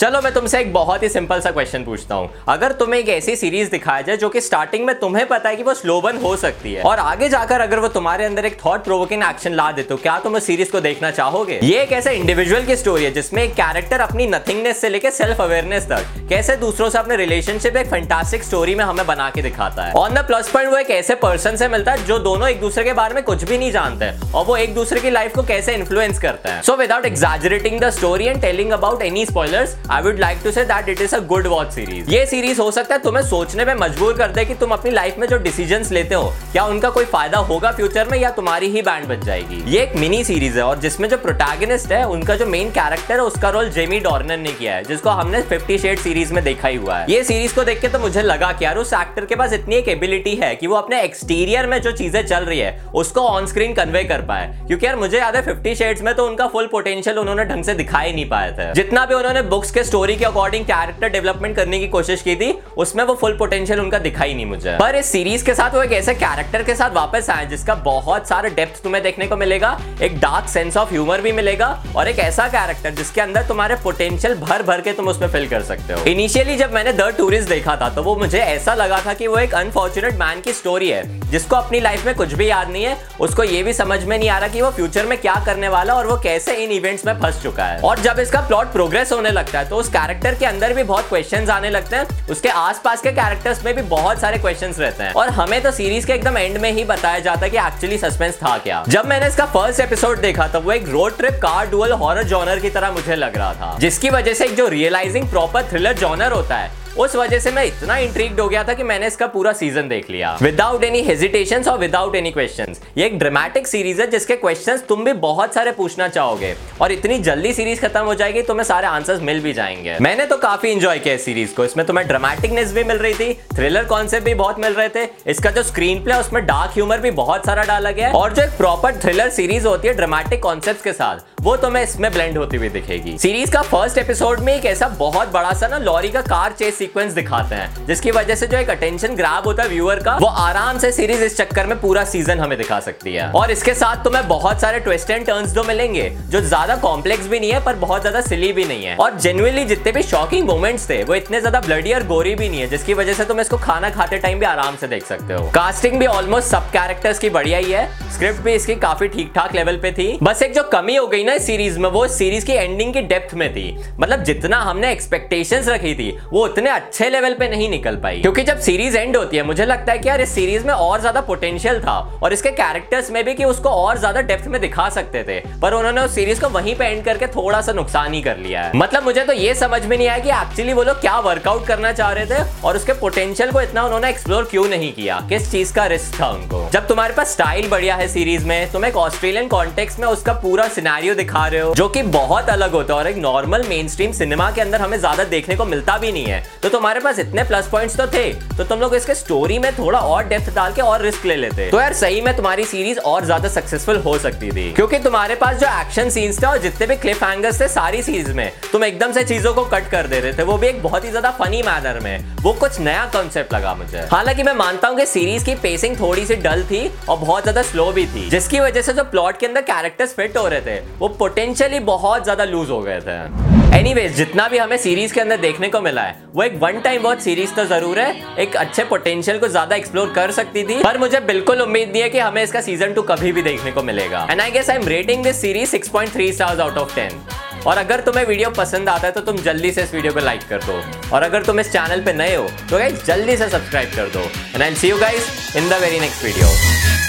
चलो, मैं तुमसे एक बहुत ही सिंपल सा क्वेश्चन पूछता हूँ। अगर तुम्हें एक ऐसी सीरीज़ दिखाया जाए जो कि स्टार्टिंग में तुम्हें पता है कि वो स्लो बन हो सकती है, और आगे जाकर अगर वो तुम्हारे अंदर एक थॉट प्रोवोकिंग एक्शन ला दे तो क्या तुम उस सीरीज़ को देखना चाहोगे? ये एक ऐसे इंडिविजुअल की स्टोरी है जिसमें एक कैरेक्टर अपनी नथिंगनेस से लेकर सेल्फ अवेयरनेस तक कैसे दूसरों से अपने रिलेशनशिप एक फैंटास्टिक स्टोरी में हमें बना के दिखाता है। ऑन द प्लस पॉइंट वो एक ऐसे पर्सन से मिलता है जो दोनों एक दूसरे के बारे में कुछ भी नहीं जानते, और वो एक दूसरे की लाइफ को कैसे इन्फ्लुएंस करते हैं। So without exaggerating the story and telling about any spoilers I would like to say that it is a good watch series ये सीरीज़ हो सकता है तुम्हें सोचने में मजबूर कर दे कि तुम अपनी लाइफ में जो डिसीज़न लेते हो, क्या उनका कोई फ़ायदा होगा फ्यूचर में या तुम्हारी ही बैंड बच जाएगी? ये एक मिनी सीरीज़ है और जिसमें जो प्रोटैगनिस्ट है, उनका जो मेन कैरेक्टर है, उसका रोल जेमी डॉर्नन ने किया है, जिसको हमने फिफ्टी शेड सीरीज़ में देखा ही हुआ है। ये सीरीज़ को देख के तो मुझे लगा कि यार, उस एक्टर के पास इतनी एक एबिलिटी है कि वो अपने एक्सटीरियर में जो चीज़ें चल रही है, उसको ऑन स्क्रीन कन्वे कर पाए। क्योंकि यार, मुझे याद है फिफ्टी शेड्स में तो उनका फुल पोटेंशियल उन्होंने ढंग से दिखा ही नहीं पाया थे। जितना भी उन्होंने बुक्स के स्टोरी के अकॉर्डिंग कैरेक्टर डेवलपमेंट करने की कोशिश की थी, उसमें वो फुल पोटेंशियल उनका दिखाई नहीं मुझे। पर इस सीरीज़ के साथ वो एक ऐसे कैरेक्टर के साथ वापस आए, जिसका बहुत सारा डेप्थ तुम्हें देखने को मिलेगा, एक डार्क सेंस ऑफ़ ह्यूमर भी मिलेगा, और एक ऐसा कैरेक्टर जिसके अंदर तुम्हारे पोटेंशियल भर भर के तुम उसमें फिल कर सकते हो। इनिशियली जब मैंने द टूरिस्ट देखा था तो वो मुझे ऐसा लगा था कि वो एक अनफॉर्चुनेट मैन की स्टोरी है, जिसको अपनी लाइफ में कुछ भी याद नहीं है, उसको ये भी समझ में नहीं आ रहा कि वो फ्यूचर में क्या करने वाला और वो कैसे इन इवेंट्स में फंस चुका है। और जब इसका प्लॉट प्रोग्रेस होने लगता है तो उस कैरेक्टर के अंदर भी बहुत क्वेश्चन आने लगते हैं। उसके आसपास के कैरेक्टर्स में भी बहुत सारे क्वेश्चन रहते हैं। और हमें तो सीरीज़ के एकदम एंड में ही बताया जाता है कि एक्चुअली सस्पेंस था क्या। जब मैंने इसका फ़र्स्ट एपिसोड देखा तो वो एक road trip car dual horror genre की तरह मुझे लग रहा था। जिसकी वजह से एक जो रियलाइजिंग प्रॉपर थ्रिलर जॉनर होता है उस वजह से मैं इतना इंट्रीग्ड हो गया था कि मैंने इसका पूरा सीज़न देख लिया। विदाउट एनी हेजिटेशन और विदाउट एनी क्वेश्चन ये एक ड्रामेटिक सीरीज़ है जिसके क्वेश्चन तुम भी बहुत सारे पूछना चाहोगे। और इतनी जल्दी सीरीज़ खत्म हो जाएगी, तुम्हें सारे आंसर्स मिल भी जाएँगे। मैंने तो काफ़ी इंजॉय किया इस सीरीज़ को। इसमें तुम्हें ड्रामेटिकनेस भी मिल रही थी थ्रिलर कॉन्सेप्ट भी बहुत मिल रहे थे। इसका जो स्क्रीन प्ले उसमें डार्क ह्यूमर भी बहुत सारा डाला गया और जो एक प्रॉपर थ्रिलर सीरीज़ होती है ड्रामेटिक कॉन्सेप्ट के साथ, वो तुम्हें इसमें ब्लेंड होती हुई दिखेगी। सीरीज़ का फ़र्स्ट एपिसोड में एक ऐसा बहुत बड़ा सा ना लॉरी का कार चेस सीक्वेंस दिखाते हैं, जिसकी वजह से जो एक अटेंशन ग्राब होता है व्यूअर का, वो आराम से सीरीज़ इस चक्कर में पूरा सीज़न हमें दिखा सकती है। और इसके साथ तुम्हें बहुत सारे ट्विस्ट एंड टर्न्स जो मिलेंगे, जो ज़्यादा कॉम्प्लेक्स भी नहीं है, पर बहुत ज़्यादा सिली भी नहीं है। और जेनुअनली जितने भी शॉकिंग मोमेंट्स थे, वो इतने ज़्यादा ब्लडी और गोरी भी नहीं है, जिसकी वजह से तुम इसको खाना खाते टाइम भी आराम से देख सकते हो। कास्टिंग भी ऑलमोस्ट सब कैरेक्टर्स की बढ़िया ही है। स्क्रिप्ट भी इसकी काफ़ी ठीक ठाक लेवल पे थी। बस एक जो कमी हो गई ना इस सीरीज़ में, वो सीरीज़ की एंडिंग की डेप्थ में थी। मतलब जितना हमने एक्सपेक्टेशंस रखी थी, वो उतने अच्छे लेवल पे नहीं निकल पाई। क्योंकि जब सीरीज़ एंड होती है, मुझे लगता है कि यार इस सीरीज़ में और ज़्यादा पोटेंशियल था और इसके कैरेक्टर्स में भी कि उसको और ज़्यादा डेप्थ में दिखा सकते थे। पर उन्होंने उस सीरीज़ को वहीं पे एंड करके थोड़ा सा नुकसान ही कर लिया है। मतलब मुझे तो ये समझ में नहीं आया कि एक्चुअली वो लोग क्या वर्कआउट करना चाह रहे थे और उसके पोटेंशियल को इतना उन्होंने एक्सप्लोर क्यों नहीं किया? किस चीज़ का रिस्क था उनको? जब तुम्हारे पास स्टाइल बढ़िया है सीरीज़ में, तुम एक ऑस्ट्रेलियन कॉन्टेक्स्ट में उसका पूरा सिनेरियो दिखा रहे हो, जो कि बहुत अलग होता है और एक नॉर्मल मेन स्ट्रीम सिनेमा के अंदर हमें ज़्यादा देखने को मिलता भी नहीं है। तो तुम्हारे पास इतने प्लस पॉइंट्स तो थे तो तुम लोग इसके स्टोरी में थोड़ा और डेप्थ डाल के और रिस्क ले लेते। तो यार सही में तुम्हारी सीरीज़ और ज़्यादा सक्सेसफुल हो सकती थी। क्योंकि तुम्हारे पास जो एक्शन सीन्स थे और जितने भी क्लिप हैंगर्स थे सारी सीरीज़ में, तुम एकदम से चीज़ों को कट कर दे रहे थे। वो भी एक बहुत ही ज़्यादा फनी मैनर में। वो कुछ नया कॉन्सेप्ट लगा मुझे। हालाँकि मैं मानता हूँ कि सीरीज़ की पेसिंग थोड़ी सी डल थी और बहुत ज़्यादा स्लो भी थी, जिसकी वजह से जो प्लॉट के अंदर कैरेक्टर्स फिट हो रहे थे, वो पोटेंशियली बहुत ज़्यादा लूज हो गए थे। एनीवेज जितना भी हमें सीरीज़ के अंदर देखने को मिला है, वो एक वन टाइम वॉच सीरीज़ तो ज़रूर है। एक अच्छे पोटेंशियल को ज़्यादा एक्सप्लोर कर सकती थी। पर मुझे बिल्कुल उम्मीद नहीं है कि हमें इसका सीज़न टू कभी भी देखने को मिलेगा। And I guess I am rating this series 6.3 stars out of 10 और अगर तुम्हें वीडियो पसंद आता है तो तुम जल्दी से इस वीडियो को लाइक कर दो। और अगर तुम इस चैनल पे नए हो तो गाइस जल्दी से सब्सक्राइब कर दो। And I see you guys in the very next video